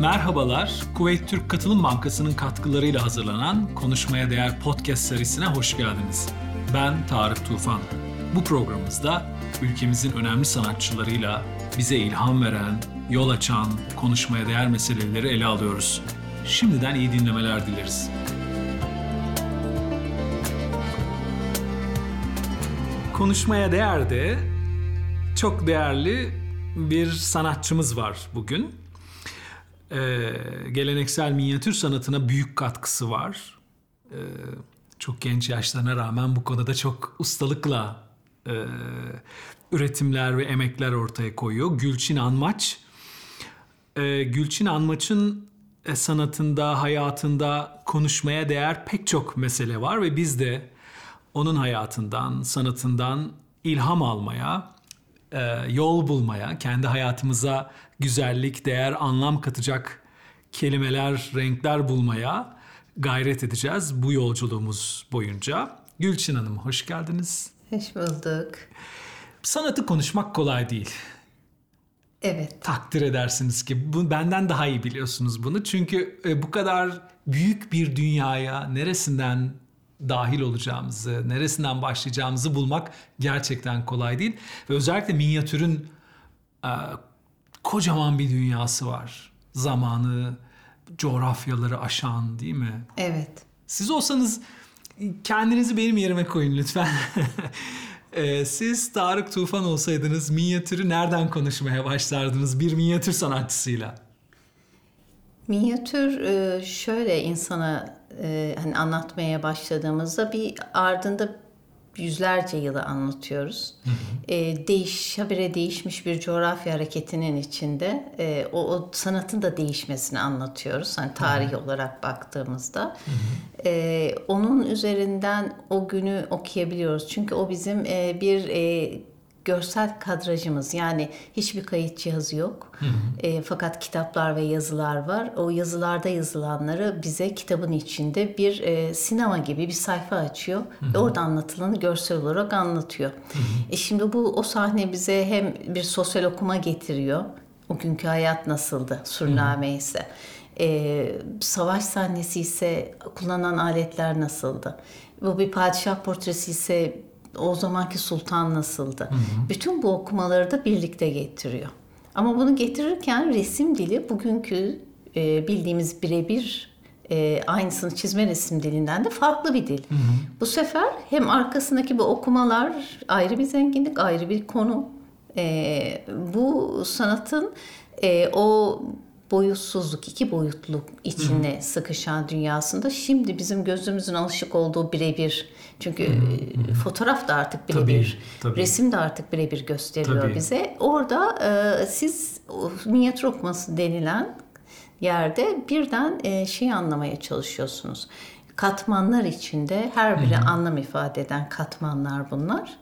Merhabalar, Kuveyt Türk Katılım Bankası'nın katkılarıyla hazırlanan Konuşmaya Değer Podcast serisine hoş geldiniz. Ben Tarık Tufan. Bu programımızda ülkemizin önemli sanatçılarıyla bize ilham veren, yol açan, konuşmaya değer meseleleri ele alıyoruz. Şimdiden iyi dinlemeler dileriz. Konuşmaya değer de çok değerli bir sanatçımız var bugün. Ee, geleneksel minyatür sanatına büyük katkısı var. Ee, çok genç yaşlarına rağmen bu konuda çok ustalıkla e, üretimler ve emekler ortaya koyuyor. Gülçin Anmaç. Ee, Gülçin Anmaç'ın e, sanatında, hayatında konuşmaya değer pek çok mesele var ve biz de onun hayatından, sanatından ilham almaya, e, yol bulmaya, kendi hayatımıza güzellik, değer, anlam katacak kelimeler, renkler bulmaya gayret edeceğiz bu yolculuğumuz boyunca. Gülçin Hanım hoş geldiniz. Hoş bulduk. Sanatı konuşmak kolay değil. Evet. Takdir edersiniz ki bu benden daha iyi biliyorsunuz bunu. Çünkü e, bu kadar büyük bir dünyaya neresinden dahil olacağımızı, neresinden başlayacağımızı bulmak gerçekten kolay değil. Ve özellikle minyatürün e, kocaman bir dünyası var. Zamanı, coğrafyaları aşan değil mi? Evet. Siz olsanız kendinizi benim yerime koyun lütfen. E, siz Tarık Tufan olsaydınız minyatürü nereden konuşmaya başlardınız bir minyatür sanatçısıyla? Minyatür e, şöyle insana e, hani anlatmaya başladığımızda bir ardında yüzlerce yılı anlatıyoruz. Hı hı. E, değiş, habire değişmiş bir coğrafya hareketinin içinde e, o, o sanatın da değişmesini anlatıyoruz. Hani tarih hı hı. olarak baktığımızda. Hı hı. E, onun üzerinden o günü okuyabiliyoruz. Çünkü o bizim e, bir e, görsel kadrajımız yani hiçbir kayıt cihazı yok. Hı hı. E, fakat kitaplar ve yazılar var. O yazılarda yazılanları bize kitabın içinde bir e, sinema gibi bir sayfa açıyor. Hı hı. Ve orada anlatılanı görsel olarak anlatıyor. Hı hı. E şimdi bu o sahne bize hem bir sosyal okuma getiriyor. O günkü hayat nasıldı? Surname ise. E, savaş sahnesi ise kullanılan aletler nasıldı? Bu bir padişah portresi ise o zamanki sultan nasıldı? Hı hı. Bütün bu okumaları da birlikte getiriyor. Ama bunu getirirken resim dili bugünkü e, bildiğimiz birebir e, aynısını çizme resim dilinden de farklı bir dil. Hı hı. Bu sefer hem arkasındaki bu okumalar ayrı bir zenginlik, ayrı bir konu. E, bu sanatın e, o boyutsuzluk, iki boyutluk içine Hı-hı. sıkışan dünyasında şimdi bizim gözümüzün alışık olduğu birebir çünkü Hı-hı. fotoğraf da artık birebir, resim de artık birebir gösteriyor tabii. bize. Orada e, siz minyatür okuması denilen yerde birden e, şeyi anlamaya çalışıyorsunuz. Katmanlar içinde her biri Hı-hı. anlam ifade eden katmanlar bunlar.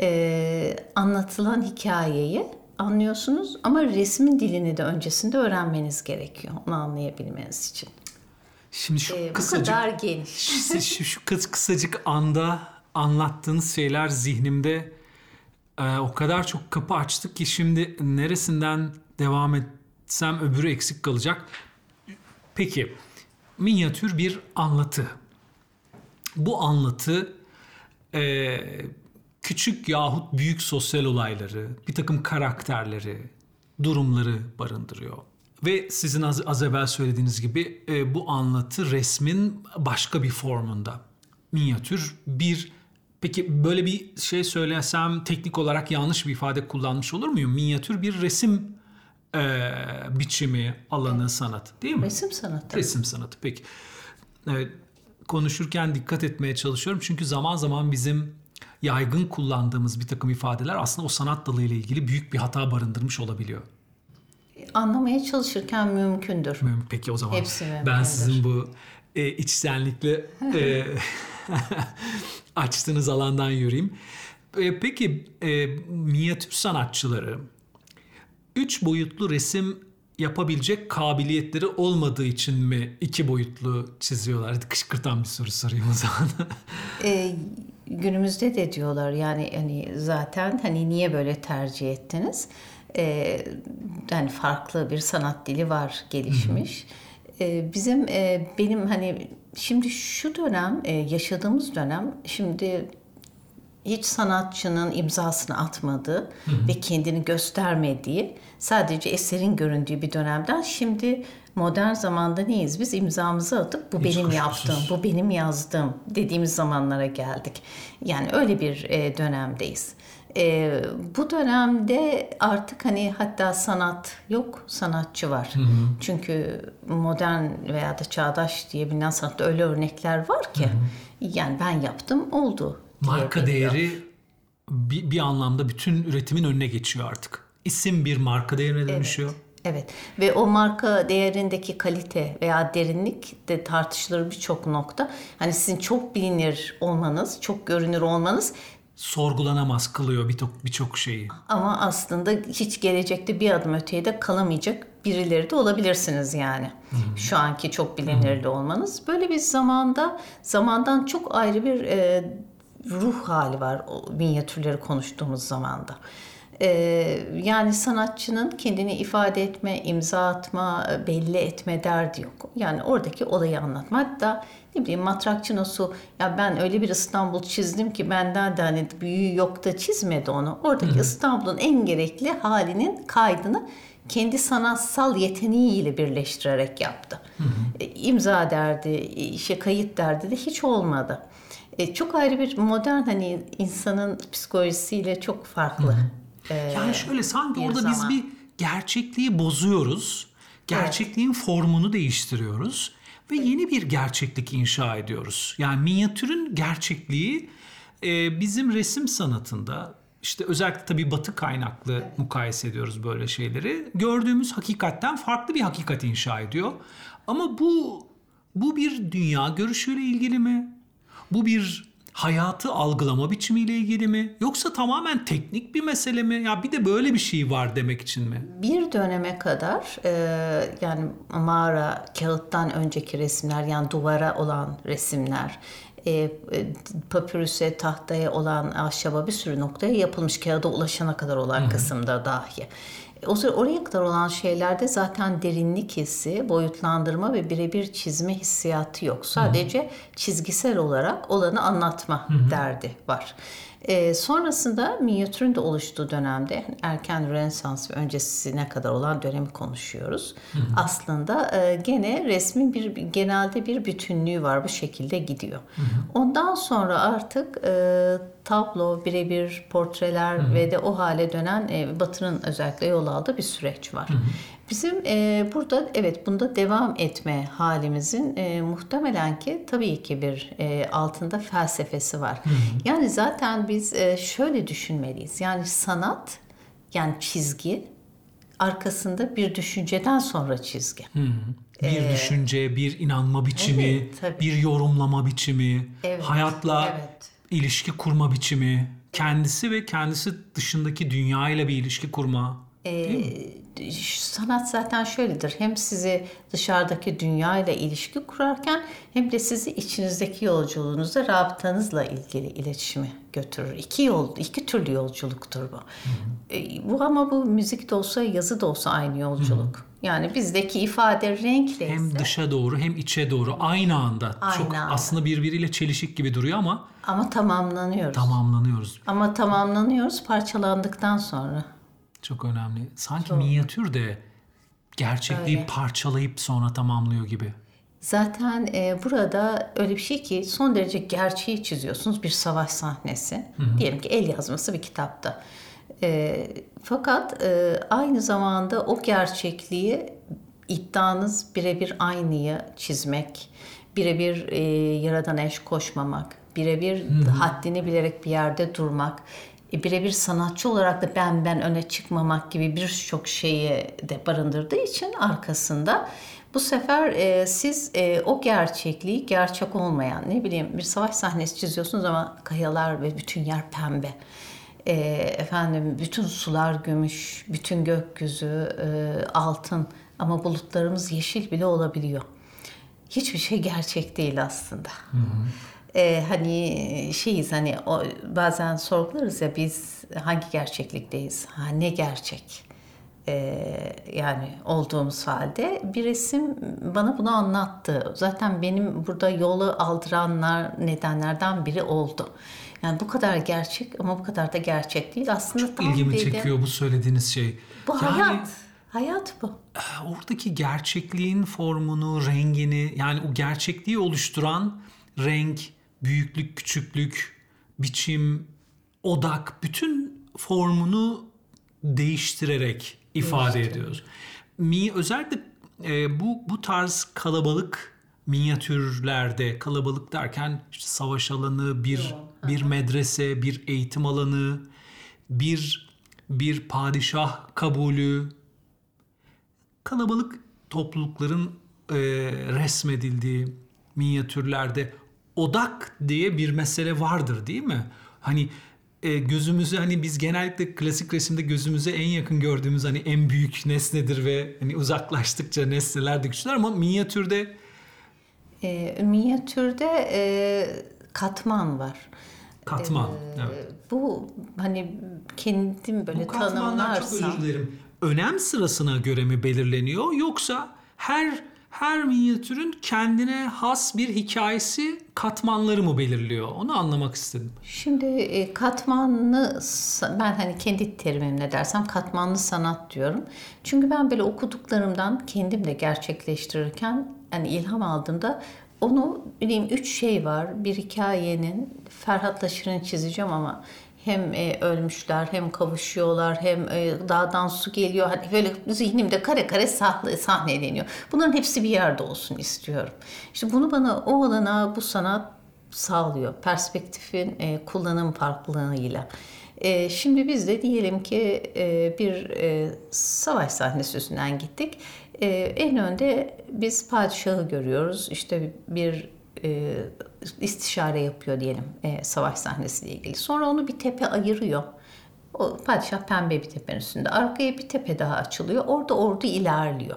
E, anlatılan hikayeyi anlıyorsunuz ama resmin dilini de öncesinde öğrenmeniz gerekiyor onu anlayabilmeniz için. Şimdi şu ee, kısacık, bu kadar geniş. şu, şu kısacık anda anlattığınız şeyler zihnimde e, o kadar çok kapı açtık ki şimdi neresinden devam etsem öbürü eksik kalacak. Peki minyatür bir anlatı. Bu anlatı e, küçük yahut büyük sosyal olayları, bir takım karakterleri, durumları barındırıyor. Ve sizin az, az evvel söylediğiniz gibi e, bu anlatı resmin başka bir formunda. Minyatür bir Peki böyle bir şey söylesem teknik olarak yanlış bir ifade kullanmış olur muyum? Minyatür bir resim e, biçimi, alanı, sanat değil mi? Resim sanatı. Resim sanatı peki. Evet, konuşurken dikkat etmeye çalışıyorum çünkü zaman zaman bizim yaygın kullandığımız bir takım ifadeler aslında o sanat dalı ile ilgili büyük bir hata barındırmış olabiliyor. Anlamaya çalışırken mümkündür. Peki o zaman Hepsi ben sizin bu e, içtenlikle e, açtığınız alandan yürüyeyim. E, peki e, minyatür sanatçıları üç boyutlu resim yapabilecek kabiliyetleri olmadığı için mi iki boyutlu çiziyorlar? Kışkırtan bir soru sorayım o zaman. e, günümüzde de diyorlar yani hani zaten hani niye böyle tercih ettiniz? E, yani farklı bir sanat dili var gelişmiş. E, bizim e, benim hani şimdi şu dönem e, yaşadığımız dönem şimdi hiç sanatçının imzasını atmadığı ve kendini göstermediği sadece eserin göründüğü bir dönemden şimdi modern zamanda neyiz biz imzamızı atıp bu Hiç benim kuşkusuz. yaptığım bu benim yazdığım dediğimiz zamanlara geldik yani öyle bir e, dönemdeyiz E, bu dönemde artık hani hatta sanat yok sanatçı var çünkü modern veya da çağdaş diye bilinen sanatta öyle örnekler var ki yani ben yaptım oldu Marka değeri bir, bir anlamda bütün üretimin önüne geçiyor artık. İsim bir marka değerine dönüşüyor. Evet ve o marka değerindeki kalite veya derinlik de tartışılır birçok nokta. Hani sizin çok bilinir olmanız, çok görünür olmanız Sorgulanamaz kılıyor birçok birçok şeyi. ama aslında hiç gelecekte bir adım öteye de kalamayacak birileri de olabilirsiniz yani. Şu anki çok bilinirli olmanız. Böyle bir zamanda, zamandan çok ayrı bir e, ruh hali var o minyatürleri konuştuğumuz zamanda. E, yani sanatçının kendini ifade etme, imza atma, e, belli etme derdi yok. Yani oradaki olayı anlatma. Hatta ne bileyim matrakçinosu ya ben öyle bir İstanbul çizdim ki benden de hani büyüğü yok da çizmedi onu. Oradaki İstanbul'un en gerekli halinin kaydını kendi sanatsal yeteneğiyle birleştirerek yaptı. E, imza derdi, işe kayıt derdi de hiç olmadı. E, çok ayrı bir modern hani insanın psikolojisiyle çok farklı. E, Yani şöyle sanki orada biz zaman. bir gerçekliği bozuyoruz. Gerçekliğin formunu değiştiriyoruz ve yeni bir gerçeklik inşa ediyoruz. Yani minyatürün gerçekliği e, bizim resim sanatında işte özellikle tabii batı kaynaklı mukayese ediyoruz böyle şeyleri. Gördüğümüz hakikatten farklı bir hakikat inşa ediyor. Ama bu bu bir dünya görüşüyle ilgili mi? Bu bir hayatı algılama biçimiyle ilgili mi? Yoksa tamamen teknik bir mesele mi? Ya bir de böyle bir şey var demek için mi? Bir döneme kadar e, yani mağara, kağıttan önceki resimler yani duvara olan resimler, e, e, papürüse, tahtaya olan ahşaba bir sürü noktaya yapılmış kağıda ulaşana kadar olan kısımda dahi. O sıra oraya kadar olan şeylerde zaten derinlik hissi, boyutlandırma ve birebir çizme hissiyatı yok. Sadece çizgisel olarak olanı anlatma derdi var. Ee, sonrasında minyatürün de oluştuğu dönemde yani erken Rönesans ve öncesine kadar olan dönemi konuşuyoruz. Aslında e, gene resmin bir genelde bir bütünlüğü var bu şekilde gidiyor. Ondan sonra artık e, tablo, birebir portreler ve de o hale dönen e, Batı'nın özellikle yol aldığı bir süreç var. Bizim e, burada evet bunda devam etme halimizin e, muhtemelen ki tabii ki bir e, altında felsefesi var. Yani zaten biz e, şöyle düşünmeliyiz. Yani sanat yani çizgi arkasında bir düşünceden sonra çizgi. Bir düşünce, bir inanma biçimi, Evet, tabii. bir yorumlama biçimi, Evet, hayatla evet. ilişki kurma biçimi, kendisi ve kendisi dışındaki dünya ile bir ilişki kurma. Ee, sanat zaten şöyledir. Hem sizi dışarıdaki dünyayla ilişki kurarken hem de sizi içinizdeki yolculuğunuzda rabıtanızla ilgili iletişimi götürür. İki yol, iki türlü yolculuktur bu. Ee, bu ama bu müzik de olsa, yazı da olsa aynı yolculuk. Yani bizdeki ifade renkle Hem ise- dışa doğru hem içe doğru aynı anda. Aynı Çok anda. aslında birbiriyle çelişik gibi duruyor ama ama tamamlanıyoruz. tamamlanıyoruz. Ama tamamlanıyoruz parçalandıktan sonra. Çok önemli. Sanki minyatür de gerçekliği Öyle. parçalayıp sonra tamamlıyor gibi. Zaten e, burada öyle bir şey ki son derece gerçeği çiziyorsunuz bir savaş sahnesi. Diyelim ki el yazması bir kitapta. E, fakat e, aynı zamanda o gerçekliği iddianız birebir aynıyı çizmek, birebir e, yaradan eş koşmamak, birebir haddini bilerek bir yerde durmak, e, birebir sanatçı olarak da ben ben öne çıkmamak gibi birçok şeyi de barındırdığı için arkasında bu sefer e, siz e, o gerçekliği gerçek olmayan ne bileyim bir savaş sahnesi çiziyorsunuz ama kayalar ve bütün yer pembe. E, efendim bütün sular gümüş, bütün gökyüzü e, altın ama bulutlarımız yeşil bile olabiliyor. Hiçbir şey gerçek değil aslında. E, hani şeyiz hani o, bazen sorgularız ya biz hangi gerçeklikteyiz? Ha, ne gerçek? e, yani olduğumuz halde bir resim bana bunu anlattı. Zaten benim burada yolu aldıranlar nedenlerden biri oldu. Yani bu kadar gerçek ama bu kadar da gerçek değil. Aslında Çok ilgimi dedim, çekiyor bu söylediğiniz şey. Bu Yani, hayat. Hayat bu. oradaki gerçekliğin formunu, rengini yani o gerçekliği oluşturan renk, büyüklük, küçüklük, biçim, odak bütün formunu değiştirerek ifade ediyoruz. Mi özellikle e, bu bu tarz kalabalık minyatürlerde kalabalık derken işte savaş alanı, bir bir medrese, bir eğitim alanı, bir bir padişah kabulü, kalabalık toplulukların e, resmedildiği minyatürlerde odak diye bir mesele vardır değil mi? Hani e, gözümüzü hani biz genellikle klasik resimde gözümüze en yakın gördüğümüz hani en büyük nesnedir ve hani uzaklaştıkça nesneler de küçüler ama minyatürde E, minyatürde e, katman var. katman. Ee, evet. Bu hani kendim böyle Bu katmanlar çok tanımlarsam. özür dilerim. Önem sırasına göre mi belirleniyor yoksa her her minyatürün kendine has bir hikayesi katmanları mı belirliyor? Onu anlamak istedim. Şimdi e, katmanlı ben hani kendi terimimle dersem katmanlı sanat diyorum. Çünkü ben böyle okuduklarımdan kendim de gerçekleştirirken yani ilham aldığımda onu bileyim üç şey var. Bir hikayenin Ferhat'la Şirin çizeceğim ama hem e, ölmüşler hem kavuşuyorlar hem e, dağdan su geliyor. Hani böyle zihnimde kare kare sahne, sahneleniyor. Bunların hepsi bir yerde olsun istiyorum. İşte bunu bana o alana bu sanat sağlıyor. Perspektifin e, kullanım farklılığıyla. E, şimdi biz de diyelim ki e, bir e, savaş sahnesi üstünden gittik. E, en önde biz padişahı görüyoruz. İşte bir e, istişare yapıyor diyelim e, savaş sahnesiyle ilgili. Sonra onu bir tepe ayırıyor. O padişah pembe bir tepenin üstünde. Arkaya bir tepe daha açılıyor. Orada ordu ilerliyor.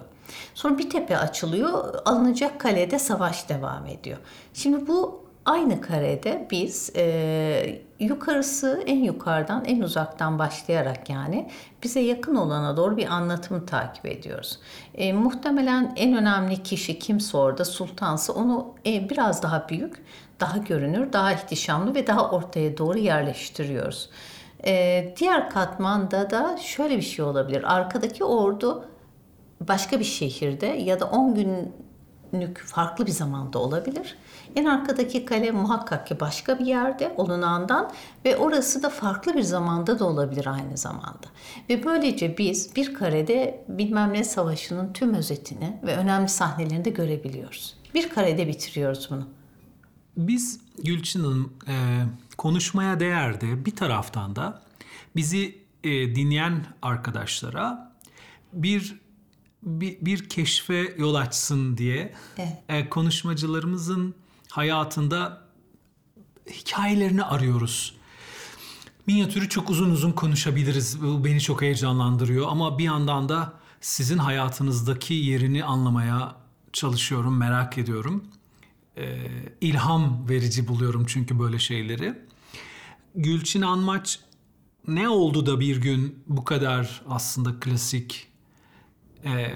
Sonra bir tepe açılıyor. Alınacak kalede savaş devam ediyor. Şimdi bu aynı karede biz e, yukarısı en yukarıdan en uzaktan başlayarak yani bize yakın olana doğru bir anlatımı takip ediyoruz. E, muhtemelen en önemli kişi kimse orada sultansı onu e, biraz daha büyük, daha görünür, daha ihtişamlı ve daha ortaya doğru yerleştiriyoruz. E, diğer katmanda da şöyle bir şey olabilir. Arkadaki ordu başka bir şehirde ya da 10 günlük farklı bir zamanda olabilir. En arkadaki kale muhakkak ki başka bir yerde olunağından ve orası da farklı bir zamanda da olabilir aynı zamanda. Ve böylece biz bir karede bilmem ne savaşının tüm özetini ve önemli sahnelerini de görebiliyoruz. Bir karede bitiriyoruz bunu. Biz Gülçin Hanım e, konuşmaya değerde bir taraftan da bizi e, dinleyen arkadaşlara bir bir, bir keşfe yol açsın diye Evet. e, konuşmacılarımızın hayatında hikayelerini arıyoruz. Minyatürü çok uzun uzun konuşabiliriz. Bu beni çok heyecanlandırıyor ama bir yandan da sizin hayatınızdaki yerini anlamaya çalışıyorum, merak ediyorum. Ee, ilham verici buluyorum çünkü böyle şeyleri. Gülçin Anmaç ne oldu da bir gün bu kadar aslında klasik ee,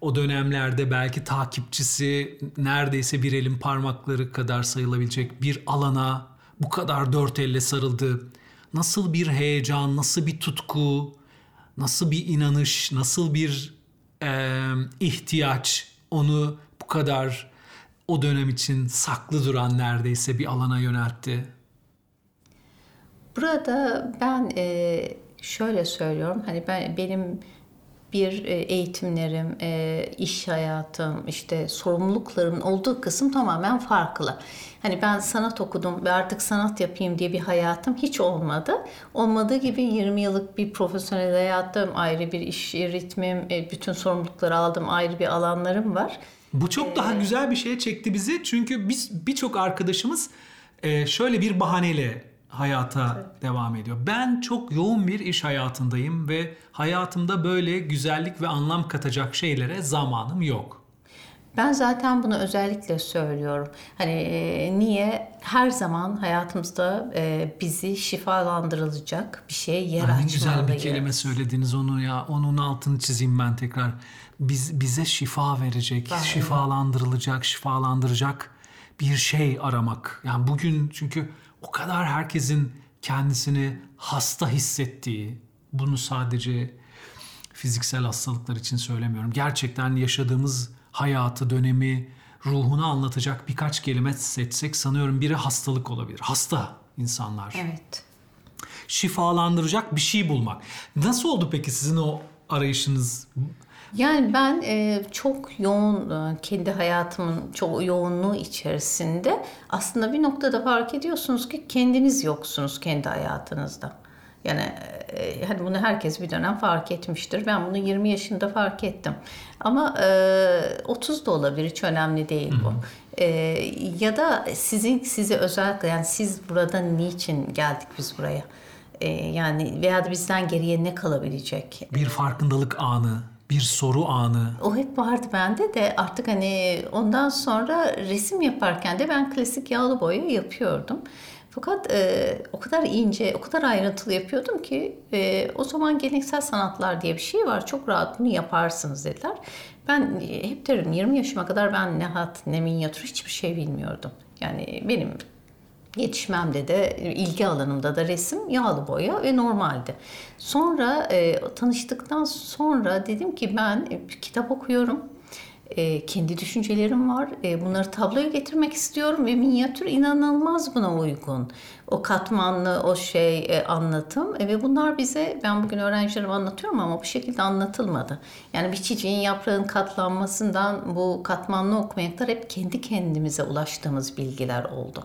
o dönemlerde belki takipçisi neredeyse bir elin parmakları kadar sayılabilecek bir alana bu kadar dört elle sarıldı. Nasıl bir heyecan, nasıl bir tutku, nasıl bir inanış, nasıl bir e, ihtiyaç onu bu kadar o dönem için saklı duran neredeyse bir alana yöneltti. Burada ben e, şöyle söylüyorum hani ben benim bir e, eğitimlerim, e, iş hayatım, işte sorumluluklarımın olduğu kısım tamamen farklı. Hani ben sanat okudum ve artık sanat yapayım diye bir hayatım hiç olmadı. Olmadığı gibi 20 yıllık bir profesyonel hayatım, ayrı bir iş ritmim, e, bütün sorumlulukları aldım, ayrı bir alanlarım var. Bu çok daha güzel bir şeye çekti bizi. Çünkü biz birçok arkadaşımız şöyle bir bahaneyle hayata devam ediyor. Ben çok yoğun bir iş hayatındayım ve hayatımda böyle güzellik ve anlam katacak şeylere zamanım yok. Ben zaten bunu özellikle söylüyorum. Hani e, niye her zaman hayatımızda e, bizi şifalandırılacak bir şeye yer açmalıyız. güzel bir kelime söylediniz onu ya. Onun altını çizeyim ben tekrar. Biz bize şifa verecek, Aynen. şifalandırılacak, şifalandıracak bir şey aramak. Yani bugün çünkü o kadar herkesin kendisini hasta hissettiği, bunu sadece fiziksel hastalıklar için söylemiyorum. Gerçekten yaşadığımız hayatı, dönemi, ruhunu anlatacak birkaç kelime seçsek sanıyorum biri hastalık olabilir. Hasta insanlar Evet. şifalandıracak bir şey bulmak. Nasıl oldu peki sizin o arayışınız? Yani ben e, çok yoğun e, kendi hayatımın çok yoğunluğu içerisinde aslında bir noktada fark ediyorsunuz ki kendiniz yoksunuz kendi hayatınızda. Yani hani bunu herkes bir dönem fark etmiştir. Ben bunu 20 yaşında fark ettim. Ama e, 30 da olabilir hiç önemli değil bu. E, ya da sizin sizi özellikle yani siz burada niçin geldik biz buraya? E, yani veya da bizden geriye ne kalabilecek? Bir farkındalık anı, bir soru anı. O hep vardı bende de artık hani ondan sonra resim yaparken de ben klasik yağlı boya yapıyordum. Fakat e, o kadar ince, o kadar ayrıntılı yapıyordum ki e, o zaman geleneksel sanatlar diye bir şey var. Çok rahat bunu yaparsınız dediler. Ben e, hep derim 20 yaşıma kadar ben ne hat ne minyatür hiçbir şey bilmiyordum. Yani benim Yetişmemde de ilgi alanımda da resim, yağlı boya ve normaldi. Sonra e, tanıştıktan sonra dedim ki ben e, kitap okuyorum. E, kendi düşüncelerim var. E, bunları tabloya getirmek istiyorum ve minyatür inanılmaz buna uygun. O katmanlı o şey e, anlatım e, ve bunlar bize ben bugün öğrencilerime anlatıyorum ama bu şekilde anlatılmadı. Yani bir çiçeğin yaprağın katlanmasından bu katmanlı okumayaklar hep kendi kendimize ulaştığımız bilgiler oldu.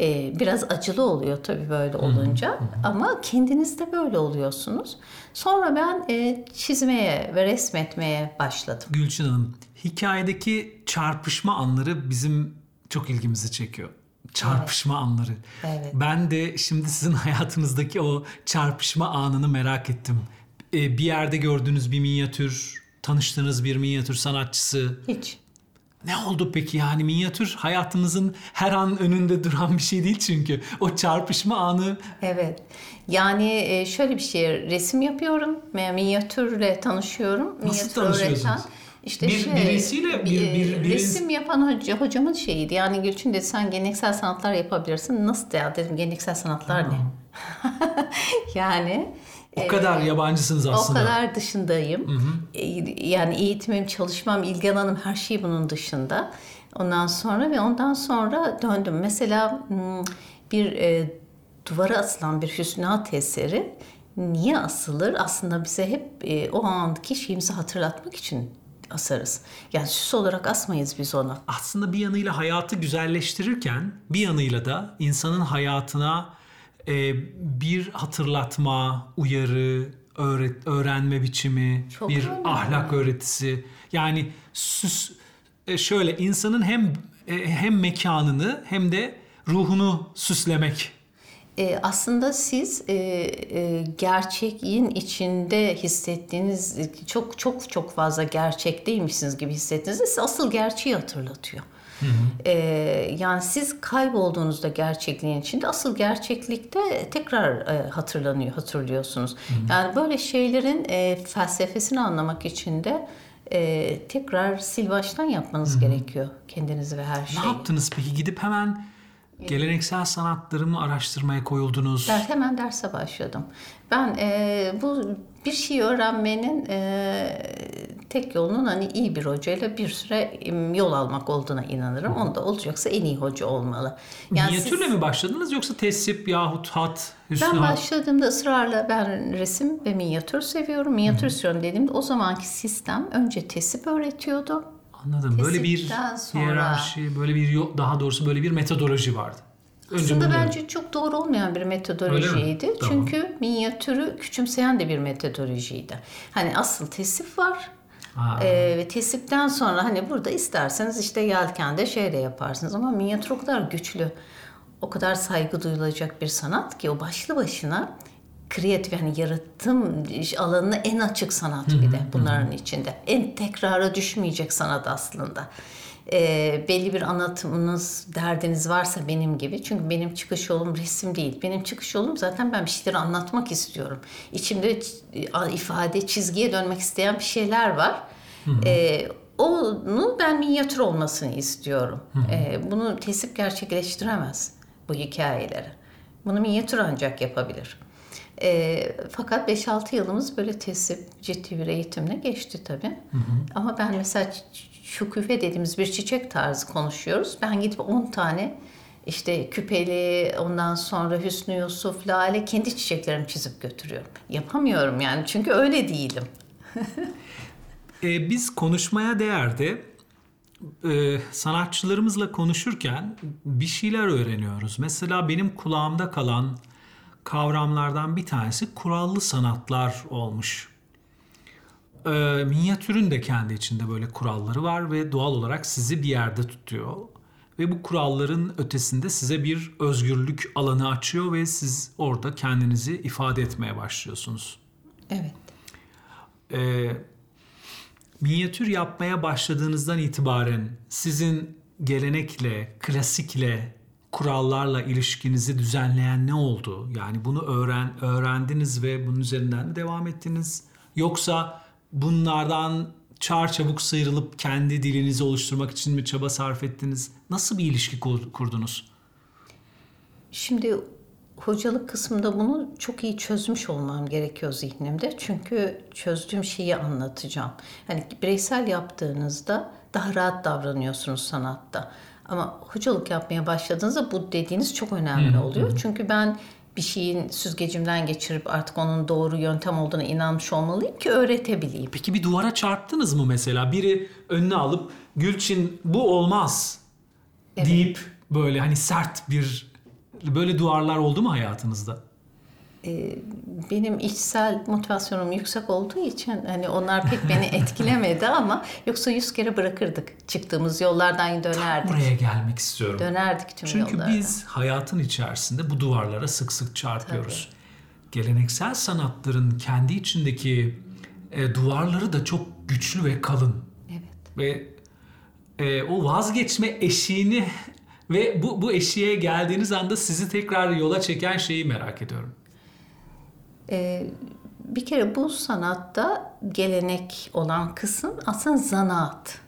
E, biraz acılı oluyor tabii böyle olunca ama kendiniz de böyle oluyorsunuz. Sonra ben e, çizmeye ve resmetmeye başladım. Gülçin Hanım, hikayedeki çarpışma anları bizim çok ilgimizi çekiyor. Çarpışma anları. Evet. Ben de şimdi sizin hayatınızdaki o çarpışma anını merak ettim. Ee, bir yerde gördüğünüz bir minyatür, tanıştığınız bir minyatür sanatçısı. Hiç. Ne oldu peki yani minyatür hayatımızın her an önünde duran bir şey değil çünkü. O çarpışma anı Evet. Yani e, şöyle bir şey resim yapıyorum minyatürle tanışıyorum. Minyatür tanışıyorsunuz? öğreten işte Bir- şey, birisiyle, bir- e, bir- resim yapan hoca, hocamın şeyiydi. Yani Gülçin dedi sen geleneksel sanatlar yapabilirsin. Nasıl ya dedim geleneksel sanatlar ne? yani o kadar yabancısınız o aslında. kadar dışındayım. E, Yani eğitimim, çalışmam, ilgi alanım her şey bunun dışında. Ondan sonra ve ondan sonra döndüm. Mesela bir e, duvara asılan bir hüsnat eseri niye asılır? Aslında bize hep e, o anki şeyimizi hatırlatmak için asarız. Yani süs olarak asmayız biz onu. aslında bir yanıyla hayatı güzelleştirirken bir yanıyla da insanın hayatına e, bir hatırlatma, uyarı, öğret, öğrenme biçimi, Çok bir önemli. ahlak öğretisi. Yani süs e, şöyle insanın hem e, hem mekanını hem de ruhunu süslemek. E, aslında siz e, e, gerçeğin içinde hissettiğiniz çok çok çok fazla gerçekteymişsiniz gibi hissettiğinizde size asıl gerçeği hatırlatıyor. E, yani siz kaybolduğunuzda gerçekliğin içinde asıl gerçeklikte tekrar e, hatırlanıyor, hatırlıyorsunuz. Yani böyle şeylerin e, felsefesini anlamak için de e, tekrar sil baştan yapmanız gerekiyor kendinizi ve her şeyi. Ne yaptınız peki? Gidip hemen geleneksel sanatları mı araştırmaya koyuldunuz? Der, hemen derse başladım. Ben e, bu bir şey öğrenmenin e, tek yolunun hani iyi bir hocayla bir süre yol almak olduğuna inanırım. Onda olacaksa en iyi hoca olmalı. Yani siz- Minyatürle mi başladınız yoksa tesip yahut hat, hüsnü ben hat? başladığımda ısrarla ben resim ve minyatür seviyorum. Minyatür istiyorum dediğimde o zamanki sistem önce tesip öğretiyordu. Anladım. Böyle bir sonra- hiyerarşi, böyle bir daha doğrusu böyle bir metodoloji vardı. Önce Aslında bunu- bence çok doğru olmayan bir metodolojiydi. Tamam. Çünkü minyatürü küçümseyen de bir metodolojiydi. Hani asıl tesip var. Ha. Ee, ve tesipten sonra hani burada isterseniz işte yelkende şey de yaparsınız ama minyatür o kadar güçlü, o kadar saygı duyulacak bir sanat ki o başlı başına kreatif yani yaratım alanına en açık sanat bir de bunların içinde. En tekrara düşmeyecek sanat aslında. e, belli bir anlatımınız, derdiniz varsa benim gibi. Çünkü benim çıkış yolum resim değil. Benim çıkış yolum zaten ben bir şeyleri anlatmak istiyorum. İçimde ifade, çizgiye dönmek isteyen bir şeyler var. E, onu ben minyatür olmasını istiyorum. E, bunu tesip gerçekleştiremez bu hikayeleri. Bunu minyatür ancak yapabilir. E, fakat 5-6 yılımız böyle tesip ciddi bir eğitimle geçti tabii. Ama ben mesela şüküfe dediğimiz bir çiçek tarzı konuşuyoruz. Ben gidip 10 tane işte küpeli, ondan sonra Hüsnü Yusuf, Lale kendi çiçeklerimi çizip götürüyorum. Yapamıyorum yani çünkü öyle değilim. E, biz konuşmaya değerde e, sanatçılarımızla konuşurken bir şeyler öğreniyoruz. Mesela benim kulağımda kalan kavramlardan bir tanesi kurallı sanatlar olmuş. E, minyatürün de kendi içinde böyle kuralları var ve doğal olarak sizi bir yerde tutuyor. Ve bu kuralların ötesinde size bir özgürlük alanı açıyor ve siz orada kendinizi ifade etmeye başlıyorsunuz. Evet. Ee, minyatür yapmaya başladığınızdan itibaren sizin gelenekle, klasikle, kurallarla ilişkinizi düzenleyen ne oldu? Yani bunu öğren öğrendiniz ve bunun üzerinden mi devam ettiniz? Yoksa bunlardan çar çabuk sıyrılıp kendi dilinizi oluşturmak için mi çaba sarf ettiniz? Nasıl bir ilişki kur- kurdunuz? Şimdi hocalık kısmında bunu çok iyi çözmüş olmam gerekiyor zihnimde. Çünkü çözdüğüm şeyi anlatacağım. Hani bireysel yaptığınızda daha rahat davranıyorsunuz sanatta. Ama hocalık yapmaya başladığınızda bu dediğiniz çok önemli oluyor. Çünkü ben bir şeyin süzgecimden geçirip artık onun doğru yöntem olduğuna inanmış olmalıyım ki öğretebileyim. Peki bir duvara çarptınız mı mesela? Biri önüne alıp Gülçin bu olmaz deyip böyle hani sert bir böyle duvarlar oldu mu hayatınızda? Benim içsel motivasyonum yüksek olduğu için hani onlar pek beni etkilemedi ama yoksa yüz kere bırakırdık. Çıktığımız yollardan dönerdik. Buraya gelmek istiyorum. Dönerdik tüm Çünkü yollardan. biz hayatın içerisinde bu duvarlara sık sık çarpıyoruz. Geleneksel sanatların kendi içindeki e, duvarları da çok güçlü ve kalın. Evet. Ve e, o vazgeçme eşiğini ve bu, bu eşiğe geldiğiniz anda sizi tekrar yola çeken şeyi merak ediyorum. Ee, bir kere bu sanatta gelenek olan kısım aslında zanaat.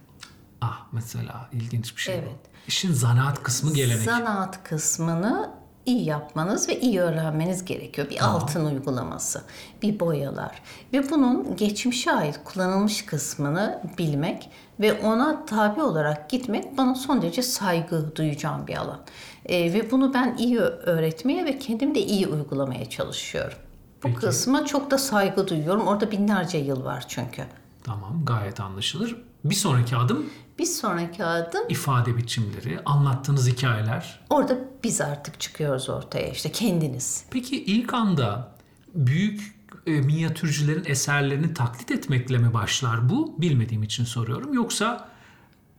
Ah mesela ilginç bir şey Evet. bu. İşin zanaat kısmı gelenek. Zanaat kısmını iyi yapmanız ve iyi öğrenmeniz gerekiyor. Bir altın uygulaması, bir boyalar ve bunun geçmişe ait kullanılmış kısmını bilmek ve ona tabi olarak gitmek bana son derece saygı duyacağım bir alan. Ee, ve bunu ben iyi öğretmeye ve kendim de iyi uygulamaya çalışıyorum. Bu Peki. kısma çok da saygı duyuyorum. Orada binlerce yıl var çünkü. Tamam gayet anlaşılır. Bir sonraki adım Bir sonraki adım ifade biçimleri, anlattığınız hikayeler. orada biz artık çıkıyoruz ortaya işte kendiniz. Peki ilk anda büyük e, minyatürcülerin eserlerini taklit etmekle mi başlar bu? Bilmediğim için soruyorum. Yoksa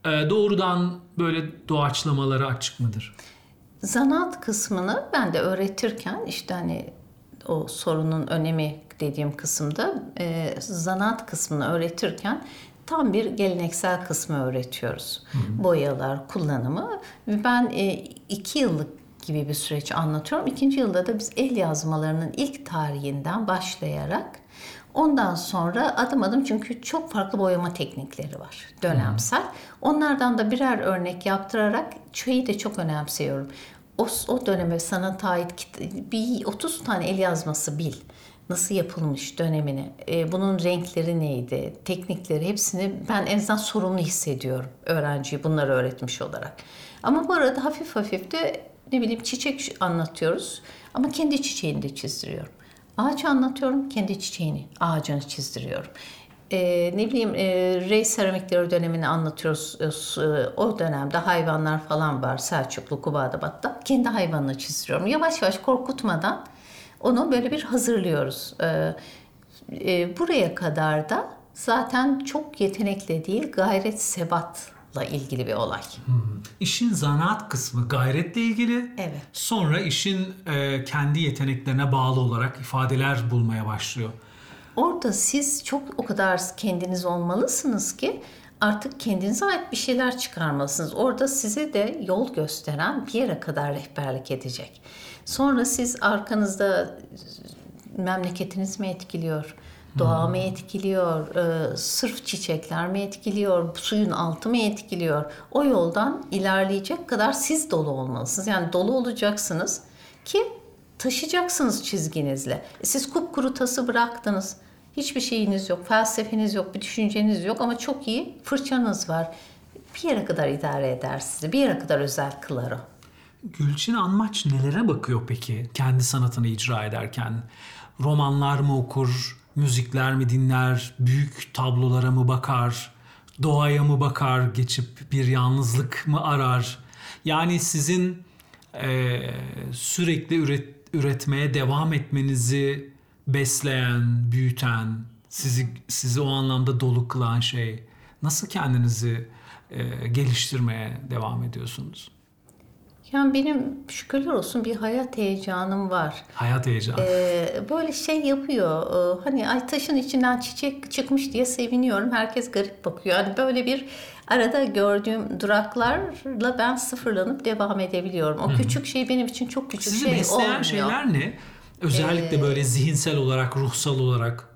e, doğrudan böyle doğaçlamalara açık mıdır? Zanaat kısmını ben de öğretirken işte hani o sorunun önemi dediğim kısımda e, zanaat kısmını öğretirken tam bir geleneksel kısmı öğretiyoruz. Boyalar, kullanımı. Ben e, iki yıllık gibi bir süreç anlatıyorum. İkinci yılda da biz el yazmalarının ilk tarihinden başlayarak Ondan sonra adım adım çünkü çok farklı boyama teknikleri var dönemsel. Onlardan da birer örnek yaptırarak şeyi de çok önemsiyorum. O, o döneme sanata ait bir 30 tane el yazması bil. Nasıl yapılmış dönemini, e, bunun renkleri neydi, teknikleri hepsini ben en azından sorumlu hissediyorum öğrenciyi bunları öğretmiş olarak. Ama bu arada hafif hafif de ne bileyim çiçek anlatıyoruz ama kendi çiçeğini de çizdiriyorum. Ağaç anlatıyorum, kendi çiçeğini, ağacını çizdiriyorum. Ee, ne bileyim e, rey seramikleri dönemini anlatıyoruz. E, s- o dönemde hayvanlar falan var Selçuklu, Kubadabad'da. Kendi hayvanını çizdiriyorum. Yavaş yavaş korkutmadan onu böyle bir hazırlıyoruz. Ee, e, buraya kadar da zaten çok yetenekle değil gayret sebatla ilgili bir olay. İşin zanaat kısmı gayretle ilgili. Evet. Sonra işin e, kendi yeteneklerine bağlı olarak ifadeler bulmaya başlıyor. Orada siz çok o kadar kendiniz olmalısınız ki artık kendinize ait bir şeyler çıkarmalısınız. Orada size de yol gösteren bir yere kadar rehberlik edecek. Sonra siz arkanızda memleketiniz mi etkiliyor? Doğa mı etkiliyor? E, sırf çiçekler mi etkiliyor? Suyun altı mı etkiliyor? O yoldan ilerleyecek kadar siz dolu olmalısınız. Yani dolu olacaksınız ki taşıyacaksınız çizginizle. E, siz kupkuru tası bıraktınız. Hiçbir şeyiniz yok, felsefeniz yok, bir düşünceniz yok ama çok iyi fırçanız var. Bir yere kadar idare eder sizi. Bir yere kadar özel kılar o. Gülçin Anmaç nelere bakıyor peki kendi sanatını icra ederken? Romanlar mı okur, müzikler mi dinler, büyük tablolara mı bakar, doğaya mı bakar, geçip bir yalnızlık mı arar? Yani sizin e, sürekli üret, üretmeye devam etmenizi besleyen, büyüten, sizi sizi o anlamda dolu kılan şey nasıl kendinizi e, geliştirmeye devam ediyorsunuz? Yani benim şükürler olsun bir hayat heyecanım var. Hayat heyecanı. Ee, böyle şey yapıyor. Ee, hani ay taşın içinden çiçek çıkmış diye seviniyorum. Herkes garip bakıyor. Yani böyle bir arada gördüğüm duraklarla ben sıfırlanıp devam edebiliyorum. O küçük şey benim için çok küçük Sizi şey besleyen olmuyor. şeyler ne? Özellikle böyle zihinsel olarak, ruhsal olarak.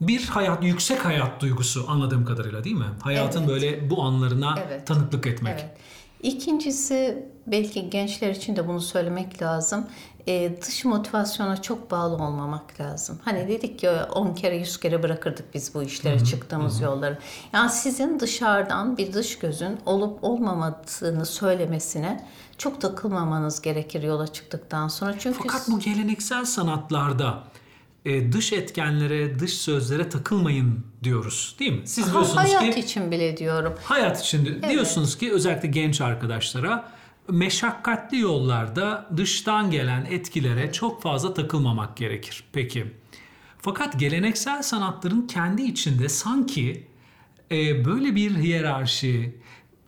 Bir hayat, yüksek hayat duygusu anladığım kadarıyla değil mi? Hayatın Evet. böyle bu anlarına Evet. tanıklık etmek. Evet. İkincisi belki gençler için de bunu söylemek lazım. Ee, dış motivasyona çok bağlı olmamak lazım. Hani dedik ya 10 kere 100 kere bırakırdık biz bu işlere çıktığımız yolları. Yani sizin dışarıdan bir dış gözün olup olmamadığını söylemesine çok takılmamanız gerekir yola çıktıktan sonra. Çünkü Fakat bu geleneksel sanatlarda e, dış etkenlere, dış sözlere takılmayın diyoruz değil mi? Siz Ha, diyorsunuz hayat ki için bile diyorum. hayat içinde diyorsunuz ki özellikle genç arkadaşlara meşakkatli yollarda dıştan gelen etkilere çok fazla takılmamak gerekir. Peki. Fakat geleneksel sanatların kendi içinde sanki e, böyle bir hiyerarşi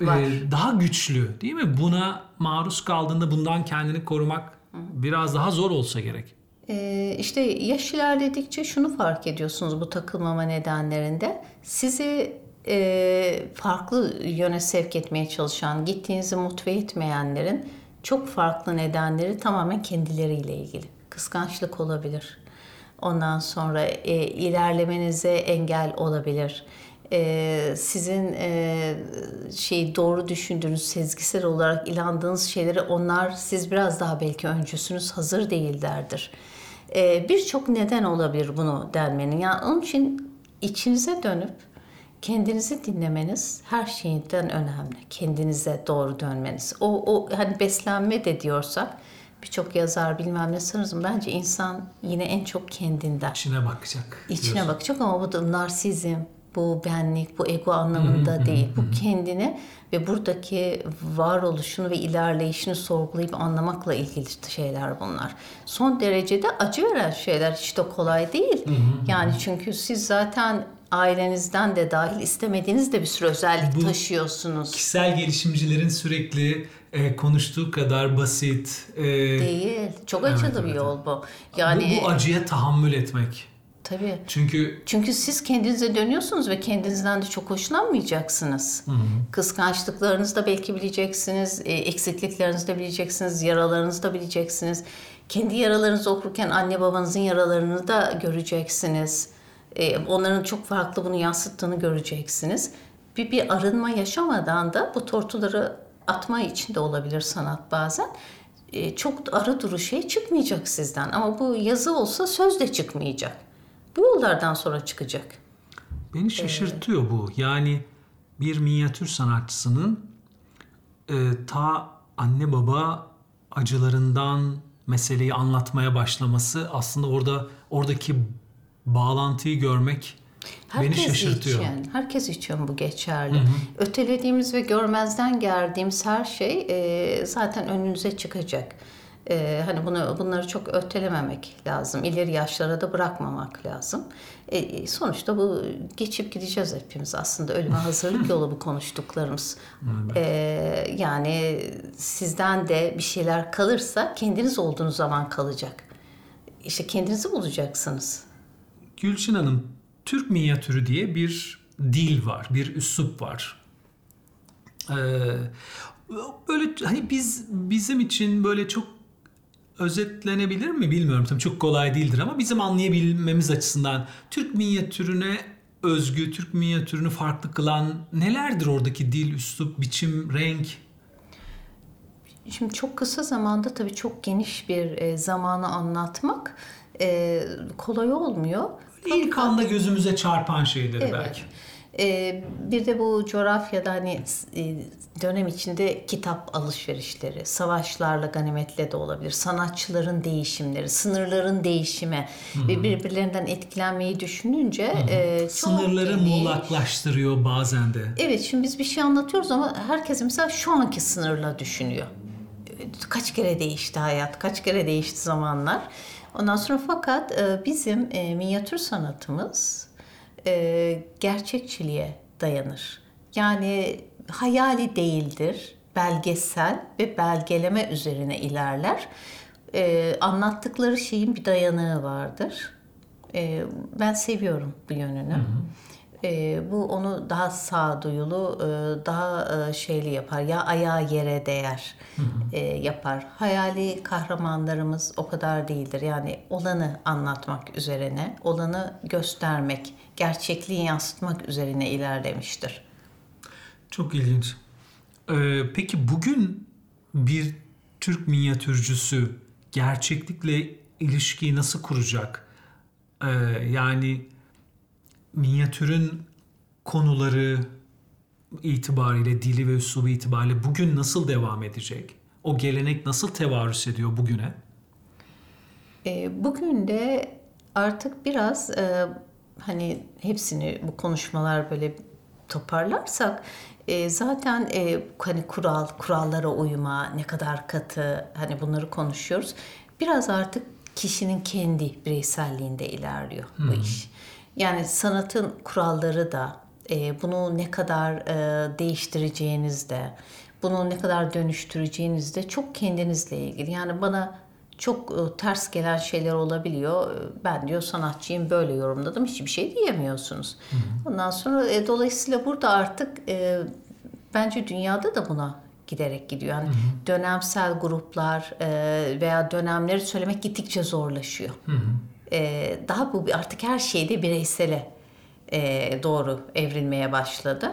e, daha güçlü değil mi? Buna maruz kaldığında bundan kendini korumak biraz daha zor olsa gerek. Ee, işte yaş ilerledikçe şunu fark ediyorsunuz bu takılmama nedenlerinde. Sizi e, farklı yöne sevk etmeye çalışan, gittiğinizi motive etmeyenlerin çok farklı nedenleri tamamen kendileriyle ilgili. Kıskançlık olabilir. Ondan sonra e, ilerlemenize engel olabilir. E, sizin e, şey doğru düşündüğünüz, sezgisel olarak inandığınız şeyleri onlar siz biraz daha belki öncüsünüz hazır değillerdir. E, Birçok neden olabilir bunu denmenin. Yani onun için içinize dönüp kendinizi dinlemeniz her şeyden önemli. Kendinize doğru dönmeniz. O, o hani beslenme de diyorsak birçok yazar bilmem ne sanırım bence insan yine en çok kendinden. İçine bakacak. İçine diyorsun. bakacak ama bu da narsizm, bu benlik, bu ego anlamında değil. Bu kendini ve buradaki varoluşunu ve ilerleyişini sorgulayıp anlamakla ilgili şeyler bunlar. Son derecede acı veren şeyler hiç de kolay değil. Yani çünkü siz zaten ailenizden de dahil istemediğiniz de bir sürü özellik Bu- taşıyorsunuz. Kişisel gelişimcilerin sürekli e, konuştuğu kadar basit. e, Değil. Çok acılı Evet, bir evet, yol bu. Yani bu, bu acıya tahammül etmek. Tabii. Çünkü Çünkü siz kendinize dönüyorsunuz ve kendinizden de çok hoşlanmayacaksınız. Kıskançlıklarınızı da belki bileceksiniz, e, eksikliklerinizi de bileceksiniz, yaralarınızı da bileceksiniz. Kendi yaralarınızı okurken anne babanızın yaralarını da göreceksiniz. E, Onların çok farklı bunu yansıttığını göreceksiniz. Bir, bir arınma yaşamadan da bu tortuları atma için de olabilir sanat bazen. E, Çok arı duru şey çıkmayacak sizden ama bu yazı olsa söz de çıkmayacak. Bu yollardan sonra çıkacak. beni şaşırtıyor bu. Yani bir minyatür sanatçısının e, ta anne baba acılarından meseleyi anlatmaya başlaması aslında orada oradaki bağlantıyı görmek beni şaşırtıyor. için, herkes için bu geçerli. Ötelediğimiz ve görmezden geldiğimiz her şey e, zaten önünüze çıkacak. E, hani bunu bunları çok ötelememek lazım. İleri yaşlara da bırakmamak lazım. E, sonuçta bu geçip gideceğiz hepimiz aslında ölüme hazırlık yolu bu konuştuklarımız. E, yani sizden de bir şeyler kalırsa kendiniz olduğunuz zaman kalacak. İşte kendinizi bulacaksınız. Gülçin Hanım, Türk minyatürü diye bir dil var, bir üslup var. Ee, böyle hani biz bizim için böyle çok özetlenebilir mi bilmiyorum. Tabii çok kolay değildir ama bizim anlayabilmemiz açısından Türk minyatürüne özgü, Türk minyatürünü farklı kılan nelerdir oradaki dil, üslup, biçim, renk? Şimdi çok kısa zamanda tabii çok geniş bir e, zamanı anlatmak e, kolay olmuyor. İlk anda gözümüze çarpan şeyleri Evet. belki. Ee, bir de bu coğrafyada hani e, dönem içinde kitap alışverişleri, savaşlarla, ganimetle de olabilir, sanatçıların değişimleri, sınırların değişimi ve birbirlerinden etkilenmeyi düşününce e, çok Sınırları geniş. muğlaklaştırıyor bazen de. Evet şimdi biz bir şey anlatıyoruz ama herkes mesela şu anki sınırla düşünüyor. Kaç kere değişti hayat, kaç kere değişti zamanlar. Ondan sonra fakat e, bizim e, minyatür sanatımız e, gerçekçiliğe dayanır. Yani hayali değildir, belgesel ve belgeleme üzerine ilerler. E, anlattıkları şeyin bir dayanığı vardır. E, ben seviyorum bu yönünü. E, bu onu daha sağduyulu, e, daha e, şeyli yapar. Ya ayağı yere değer e, yapar. Hayali kahramanlarımız o kadar değildir. Yani olanı anlatmak üzerine, olanı göstermek, gerçekliği yansıtmak üzerine ilerlemiştir. Çok ilginç. Ee, peki bugün bir Türk minyatürcüsü gerçeklikle ilişkiyi nasıl kuracak? Ee, yani minyatürün konuları itibariyle, dili ve üslubu itibariyle bugün nasıl devam edecek? O gelenek nasıl tevarüs ediyor bugüne? E, bugün de artık biraz e, hani hepsini bu konuşmalar böyle toparlarsak e, zaten e, hani kural, kurallara uyma, ne kadar katı hani bunları konuşuyoruz. Biraz artık kişinin kendi bireyselliğinde ilerliyor bu iş. Yani sanatın kuralları da e, bunu ne kadar e, değiştireceğiniz de bunu ne kadar dönüştüreceğiniz de çok kendinizle ilgili. Yani bana çok e, ters gelen şeyler olabiliyor. E, Ben diyor sanatçıyım böyle yorumladım. Hiçbir şey diyemiyorsunuz. Ondan sonra e, dolayısıyla burada artık e, bence dünyada da buna giderek gidiyor. Yani dönemsel gruplar e, veya dönemleri söylemek gittikçe zorlaşıyor. E, daha bu artık her şeyde bireysele e, doğru evrilmeye başladı.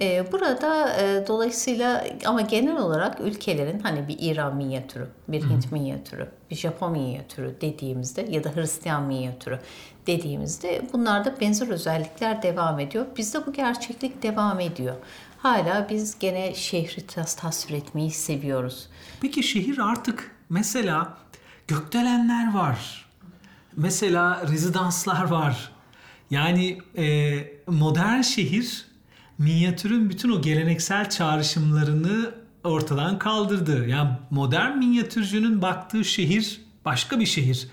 E, burada e, dolayısıyla ama genel olarak ülkelerin hani bir İran minyatürü, bir Hint minyatürü, bir Japon minyatürü dediğimizde ya da Hristiyan minyatürü dediğimizde bunlarda benzer özellikler devam ediyor. Bizde bu gerçeklik devam ediyor. Hala biz gene şehri tas- tasvir etmeyi seviyoruz. Peki şehir artık mesela gökdelenler var. Mesela rezidanslar var. Yani e, modern şehir minyatürün bütün o geleneksel çağrışımlarını ortadan kaldırdı. Yani modern minyatürcünün baktığı şehir başka bir şehir.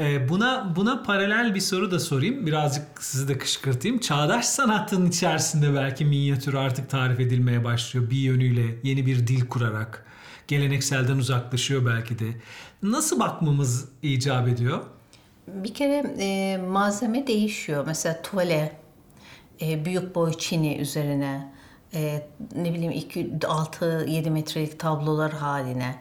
E, buna buna paralel bir soru da sorayım. Birazcık sizi de kışkırtayım. Çağdaş sanatın içerisinde belki minyatür artık tarif edilmeye başlıyor. Bir yönüyle yeni bir dil kurarak. Gelenekselden uzaklaşıyor belki de. Nasıl bakmamız icap ediyor? Bir kere e, malzeme değişiyor. Mesela tuvale, e, büyük boy çini üzerine, e, ne bileyim 6-7 metrelik tablolar haline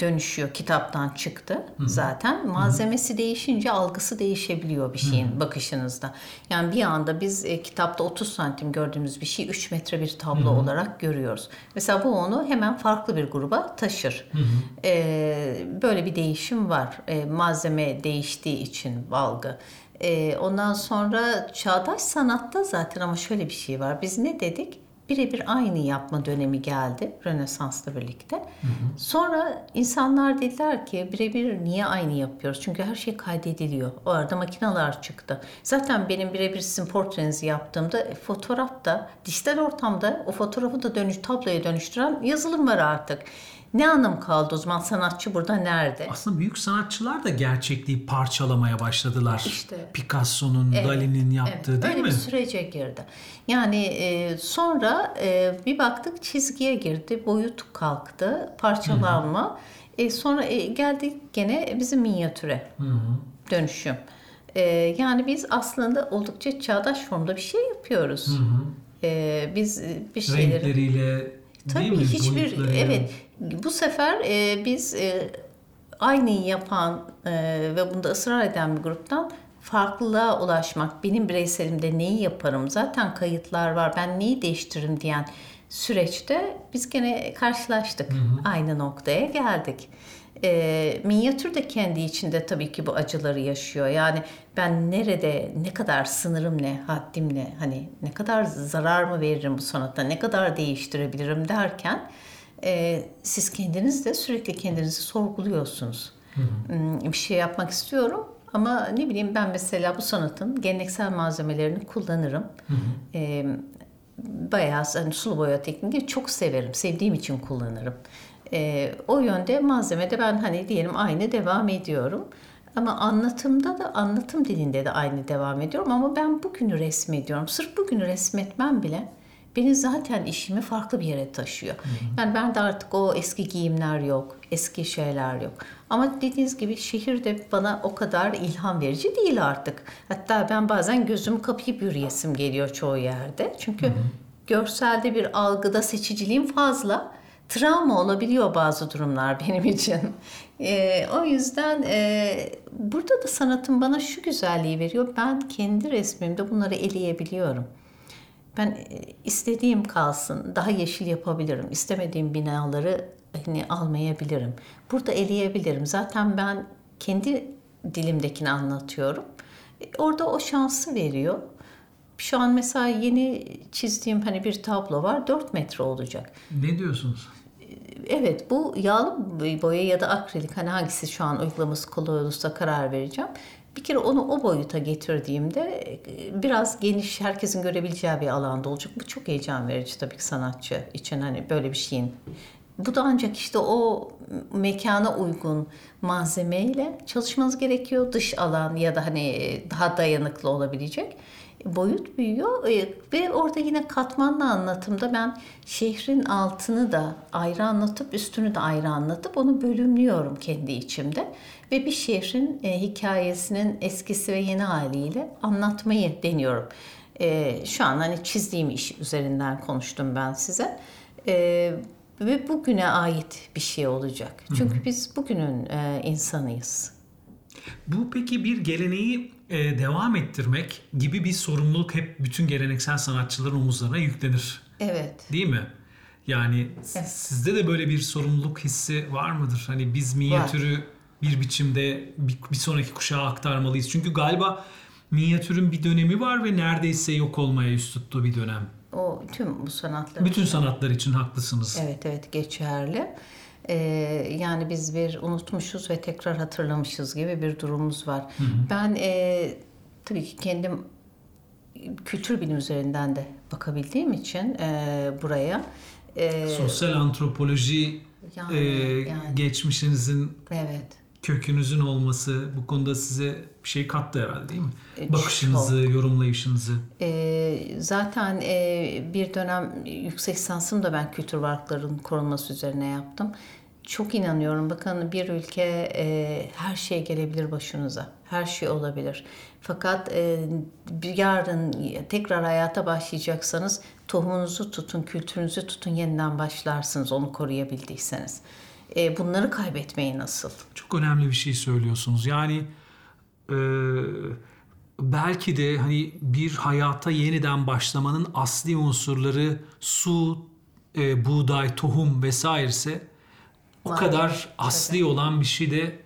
dönüşüyor. Kitaptan çıktı zaten. Malzemesi değişince algısı değişebiliyor bir şeyin bakışınızda. Yani bir anda biz e, kitapta 30 santim gördüğümüz bir şeyi 3 metre bir tablo olarak görüyoruz. Mesela bu onu hemen farklı bir gruba taşır. E, böyle bir değişim var. E, malzeme değiştiği için algı. E, ondan sonra çağdaş sanatta zaten ama şöyle bir şey var. Biz ne dedik? Birebir aynı yapma dönemi geldi Rönesans'la birlikte. Sonra insanlar dediler ki birebir niye aynı yapıyoruz? Çünkü her şey kaydediliyor. O arada makineler çıktı. Zaten benim birebir sizin portrenizi yaptığımda e, fotoğrafta, dijital ortamda o fotoğrafı da dönüş, tabloya dönüştüren yazılım var artık. Ne anlam kaldı o zaman sanatçı burada nerede? Aslında büyük sanatçılar da gerçekliği parçalamaya başladılar. İşte. Picasso'nun, Dali'nin yaptığı Evet, değil öyle mi? bir sürece girdi. Yani e, sonra e, bir baktık çizgiye girdi, boyut kalktı, parçalanma. E, sonra e, geldik gene bizim minyatüre dönüşüm. Ee, yani biz aslında oldukça çağdaş formda bir şey yapıyoruz. Ee, biz bir şeyleri... Renkleriyle Tabii hiçbir evet. bu sefer e, biz e, aynıyı yapan e, ve bunda ısrar eden bir gruptan farklılığa ulaşmak. Benim bireyselimde neyi yaparım? Zaten kayıtlar var. Ben neyi değiştiririm diyen süreçte biz gene karşılaştık. Aynı noktaya geldik. E, minyatür de kendi içinde tabii ki bu acıları yaşıyor. Yani ben nerede, ne kadar sınırım ne, haddim ne, hani ne kadar zarar mı veririm bu sanatta, ne kadar değiştirebilirim derken e, siz kendiniz de sürekli kendinizi sorguluyorsunuz. Hmm, Bir şey yapmak istiyorum ama ne bileyim ben mesela bu sanatın geleneksel malzemelerini kullanırım. E, bayağı hani sulu boya tekniğini çok severim. Sevdiğim için kullanırım. Ee, o yönde malzemede ben hani diyelim aynı devam ediyorum. Ama anlatımda da anlatım dilinde de aynı devam ediyorum ama ben bugünü resmediyorum. Sırf bugünü resmetmem bile beni zaten işimi farklı bir yere taşıyor. Yani ben de artık o eski giyimler yok, eski şeyler yok. Ama dediğiniz gibi şehir de bana o kadar ilham verici değil artık. Hatta ben bazen gözümü kapayıp yürüyesim geliyor çoğu yerde. Çünkü görselde bir algıda seçiciliğim fazla. Travma olabiliyor bazı durumlar benim için. Ee, o yüzden e, burada da sanatım bana şu güzelliği veriyor. Ben kendi resmimde bunları eleyebiliyorum. Ben e, istediğim kalsın, daha yeşil yapabilirim. İstemediğim binaları hani almayabilirim. Burada eleyebilirim. Zaten ben kendi dilimdekini anlatıyorum. E, Orada o şansı veriyor. Şu an mesela yeni çizdiğim hani bir tablo var. 4 metre olacak. Ne diyorsunuz? Evet bu yağlı boya ya da akrilik hani hangisi şu an uygulaması kolay olursa karar vereceğim. Bir kere onu o boyuta getirdiğimde e, biraz geniş herkesin görebileceği bir alanda olacak. Bu çok heyecan verici tabii ki sanatçı için hani böyle bir şeyin. Bu da ancak işte o mekana uygun malzemeyle çalışmanız gerekiyor. Dış alan ya da hani daha dayanıklı olabilecek boyut büyüyor E, ve orada yine katmanlı anlatımda ben şehrin altını da ayrı anlatıp üstünü de ayrı anlatıp onu bölümlüyorum kendi içimde ve bir şehrin e, hikayesinin eskisi ve yeni haliyle anlatmayı deniyorum. E, şu an hani çizdiğim iş üzerinden konuştum ben size. E, ve bugüne ait bir şey olacak. Çünkü biz bugünün e, insanıyız. Bu peki bir geleneği e, devam ettirmek gibi bir sorumluluk hep bütün geleneksel sanatçıların omuzlarına yüklenir. Evet. Değil mi? Yani Evet. sizde de böyle bir sorumluluk hissi var mıdır? Hani biz minyatürü bir biçimde bir, bir sonraki kuşağa aktarmalıyız. Çünkü galiba minyatürün bir dönemi var ve neredeyse yok olmaya yüz tuttuğu bir dönem. O tüm bu sanatlar. Bütün sanatlar için haklısınız. Evet evet geçerli. Ee, yani biz bir unutmuşuz ve tekrar hatırlamışız gibi bir durumumuz var. Ben e, tabii ki kendim kültür bilim üzerinden de bakabildiğim için e, buraya e, Sosyal antropoloji Yani, e, yani. geçmişinizin evet kökünüzün olması bu konuda size bir şey kattı herhalde değil mi? E, Bakışınızı, yorumlayışınızı. E, zaten e, bir dönem yüksek lisansım da ben kültür varlıkların korunması üzerine yaptım. Çok inanıyorum. Bakın bir ülke e, her şey gelebilir başınıza. Her şey olabilir. Fakat e, yarın tekrar hayata başlayacaksanız tohumunuzu tutun, kültürünüzü tutun, yeniden başlarsınız onu koruyabildiyseniz. E, bunları kaybetmeyi nasıl? Çok önemli bir şey söylüyorsunuz. Yani e, belki de hani bir hayata yeniden başlamanın asli unsurları su, e, buğday, tohum vesairese o kadar asli olan bir şey de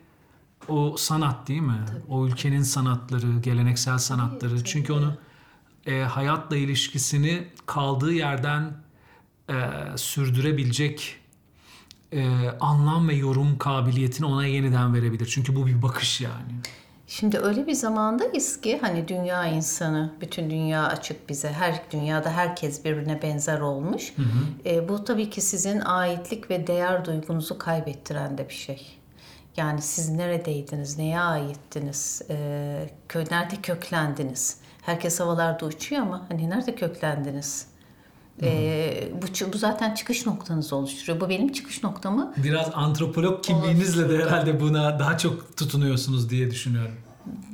o sanat değil mi? O ülkenin sanatları, geleneksel sanatları. Çünkü onu e, hayatla ilişkisini kaldığı yerden e, sürdürebilecek e, anlam ve yorum kabiliyetini ona yeniden verebilir. Çünkü bu bir bakış yani. Şimdi öyle bir zamandayız ki hani dünya insanı, bütün dünya açık bize. Her dünyada herkes birbirine benzer olmuş. E, bu tabii ki sizin aitlik ve değer duygunuzu kaybettiren de bir şey. Yani siz neredeydiniz, neye aittiniz, e, kö- nerede köklendiniz? Herkes havalarda uçuyor ama hani nerede köklendiniz? E, bu, çı- bu zaten çıkış noktanızı oluşturuyor. Bu benim çıkış noktamı Biraz antropolog kimliğinizle de herhalde buna daha çok tutunuyorsunuz diye düşünüyorum.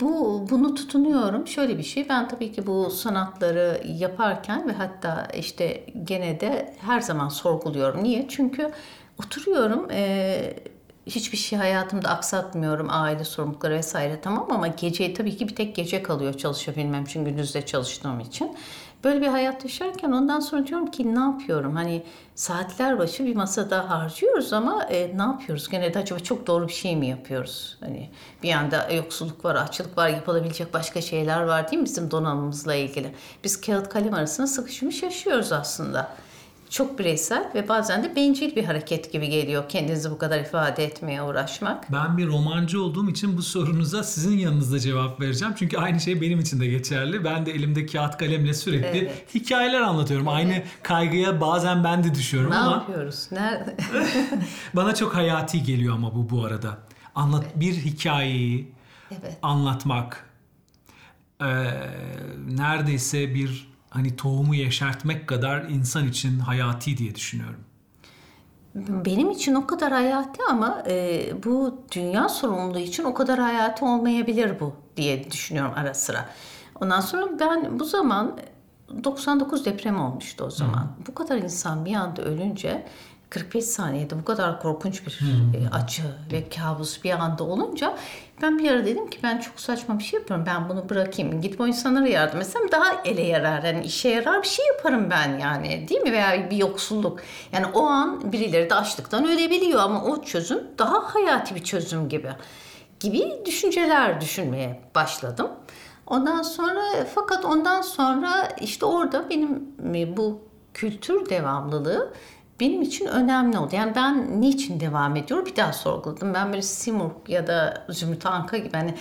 Bu bunu tutunuyorum. Şöyle bir şey. Ben tabii ki bu sanatları yaparken ve hatta işte gene de her zaman sorguluyorum. Niye? Çünkü oturuyorum. E, hiçbir şey hayatımda aksatmıyorum. Aile sorumlulukları vesaire tamam ama gece tabii ki bir tek gece kalıyor çalışabilmem için gündüzde çalıştığım için. Böyle bir hayat yaşarken ondan sonra diyorum ki ne yapıyorum? Hani saatler başı bir masada harcıyoruz ama e, ne yapıyoruz? Gene de acaba çok doğru bir şey mi yapıyoruz? Hani bir yanda yoksulluk var, açlık var, yapılabilecek başka şeyler var değil mi bizim donanımımızla ilgili? Biz kağıt kalem arasında sıkışmış yaşıyoruz aslında çok bireysel ve bazen de bencil bir hareket gibi geliyor kendinizi bu kadar ifade etmeye uğraşmak. Ben bir romancı olduğum için bu sorunuza sizin yanınızda cevap vereceğim. Çünkü aynı şey benim için de geçerli. Ben de elimde kağıt kalemle sürekli evet. hikayeler anlatıyorum. Evet. Aynı kaygıya bazen ben de düşüyorum ne ama... Ne yapıyoruz? Nerede? bana çok hayati geliyor ama bu bu arada. Anlat evet. bir hikayeyi evet. anlatmak ee, neredeyse bir hani tohumu yeşertmek kadar insan için hayati diye düşünüyorum. Benim için o kadar hayati ama e, bu dünya sorumluluğu için o kadar hayati olmayabilir bu diye düşünüyorum ara sıra. Ondan sonra ben bu zaman 99 deprem olmuştu o zaman. Hı. Bu kadar insan bir anda ölünce 45 saniyede bu kadar korkunç bir hmm. acı ve kabus bir anda olunca ben bir ara dedim ki ben çok saçma bir şey yapıyorum. Ben bunu bırakayım. Gidip o insanlara yardım etsem daha ele yarar. Yani işe yarar bir şey yaparım ben yani. Değil mi? Veya bir yoksulluk. Yani o an birileri de açlıktan ölebiliyor ama o çözüm daha hayati bir çözüm gibi. Gibi düşünceler düşünmeye başladım. Ondan sonra fakat ondan sonra işte orada benim bu kültür devamlılığı benim için önemli oldu. Yani ben niçin devam ediyorum bir daha sorguladım. Ben böyle Simurg ya da Zümrüt Anka gibi hani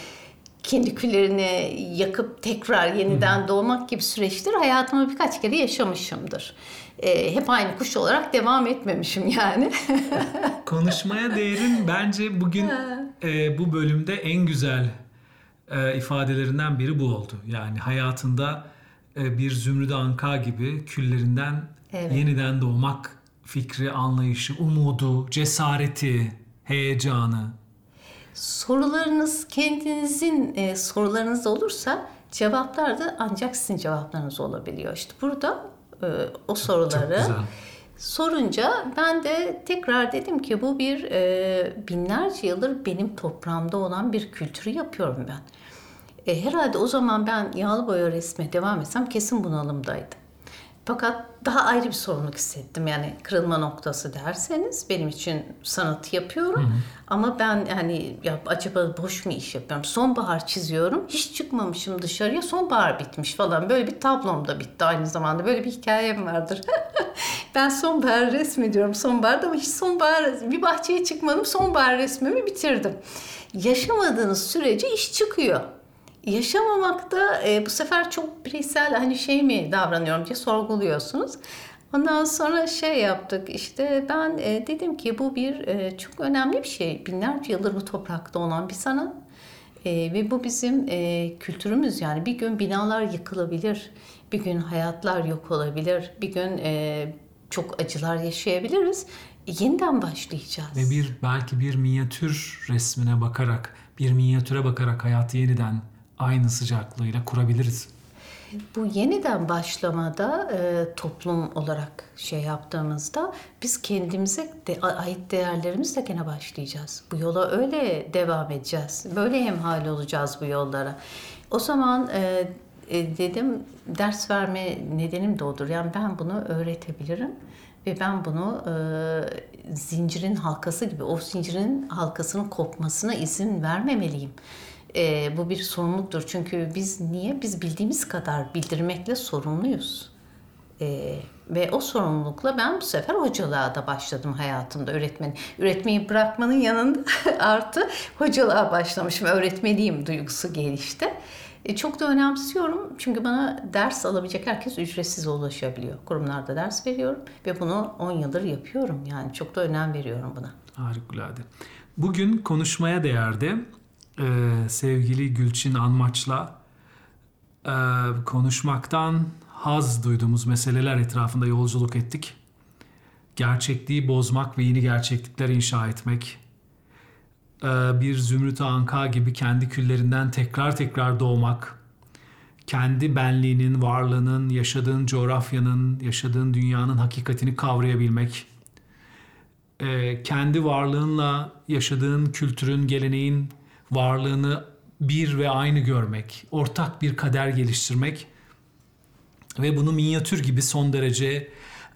kendi küllerini yakıp tekrar yeniden doğmak gibi süreçler hayatımda birkaç kere yaşamışımdır. E, hep aynı kuş olarak devam etmemişim yani. Konuşmaya değerin bence bugün e, bu bölümde en güzel e, ifadelerinden biri bu oldu. Yani hayatında e, bir Zümrüt Anka gibi küllerinden evet. yeniden doğmak fikri, anlayışı, umudu, cesareti, heyecanı? Sorularınız kendinizin e, sorularınız olursa cevaplar da ancak sizin cevaplarınız olabiliyor. İşte burada e, o soruları sorunca ben de tekrar dedim ki bu bir e, binlerce yıldır benim toprağımda olan bir kültürü yapıyorum ben. E, herhalde o zaman ben yağlı boya resme devam etsem kesin bunalımdaydım. Fakat daha ayrı bir sorumluluk hissettim. Yani kırılma noktası derseniz benim için sanat yapıyorum. Hı hı. Ama ben hani ya acaba boş mu iş yapıyorum? Sonbahar çiziyorum. Hiç çıkmamışım dışarıya. Sonbahar bitmiş falan. Böyle bir tablom da bitti aynı zamanda. Böyle bir hikayem vardır. ben sonbahar resmediyorum sonbaharda ama hiç sonbahar bir bahçeye çıkmadım. Sonbahar resmimi bitirdim. Yaşamadığınız sürece iş çıkıyor yaşamamakta e, bu sefer çok bireysel hani şey mi davranıyorum diye sorguluyorsunuz. Ondan sonra şey yaptık işte ben e, dedim ki bu bir e, çok önemli bir şey. Binlerce yıldır bu toprakta olan bir sanat. E, ve bu bizim e, kültürümüz yani bir gün binalar yıkılabilir, bir gün hayatlar yok olabilir, bir gün e, çok acılar yaşayabiliriz. E, yeniden başlayacağız. Ve bir belki bir minyatür resmine bakarak, bir minyatüre bakarak hayatı yeniden aynı sıcaklığıyla kurabiliriz. Bu yeniden başlamada e, toplum olarak şey yaptığımızda biz kendimize de, ait değerlerimizle gene başlayacağız. Bu yola öyle devam edeceğiz. Böyle hemhal olacağız bu yollara. O zaman e, e, dedim ders verme nedenim de odur. Yani ben bunu öğretebilirim ve ben bunu e, zincirin halkası gibi o zincirin halkasının kopmasına izin vermemeliyim. E, bu bir sorumluluktur. Çünkü biz niye? Biz bildiğimiz kadar bildirmekle sorumluyuz. E, ve o sorumlulukla ben bu sefer hocalığa da başladım hayatımda öğretmen. Üretmeyi bırakmanın yanında artı hocalığa başlamışım. Öğretmeliyim duygusu gelişti. E, çok da önemsiyorum çünkü bana ders alabilecek herkes ücretsiz ulaşabiliyor. Kurumlarda ders veriyorum ve bunu 10 yıldır yapıyorum. Yani çok da önem veriyorum buna. Harikulade. Bugün konuşmaya değerde e, sevgili Gülçin Anmaç'la e, konuşmaktan haz duyduğumuz meseleler etrafında yolculuk ettik. Gerçekliği bozmak ve yeni gerçeklikler inşa etmek. e, bir zümrüt anka gibi kendi küllerinden tekrar tekrar doğmak, kendi benliğinin, varlığının, yaşadığın coğrafyanın, yaşadığın dünyanın hakikatini kavrayabilmek, e, kendi varlığınla yaşadığın kültürün, geleneğin varlığını bir ve aynı görmek, ortak bir kader geliştirmek ve bunu minyatür gibi son derece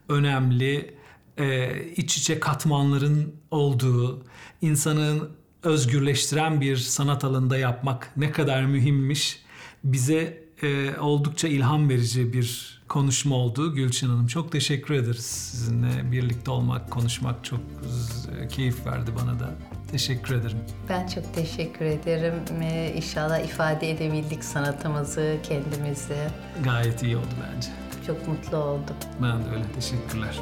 önemli e, iç içe katmanların olduğu, insanın özgürleştiren bir sanat alanında yapmak ne kadar mühimmiş bize e, oldukça ilham verici bir konuşma oldu Gülçin Hanım. Çok teşekkür ederiz. Sizinle birlikte olmak, konuşmak çok keyif verdi bana da. Teşekkür ederim. Ben çok teşekkür ederim. Ee, İnşallah ifade edebildik sanatımızı, kendimizi. Gayet iyi oldu bence. Çok mutlu oldum. Ben de öyle. Teşekkürler.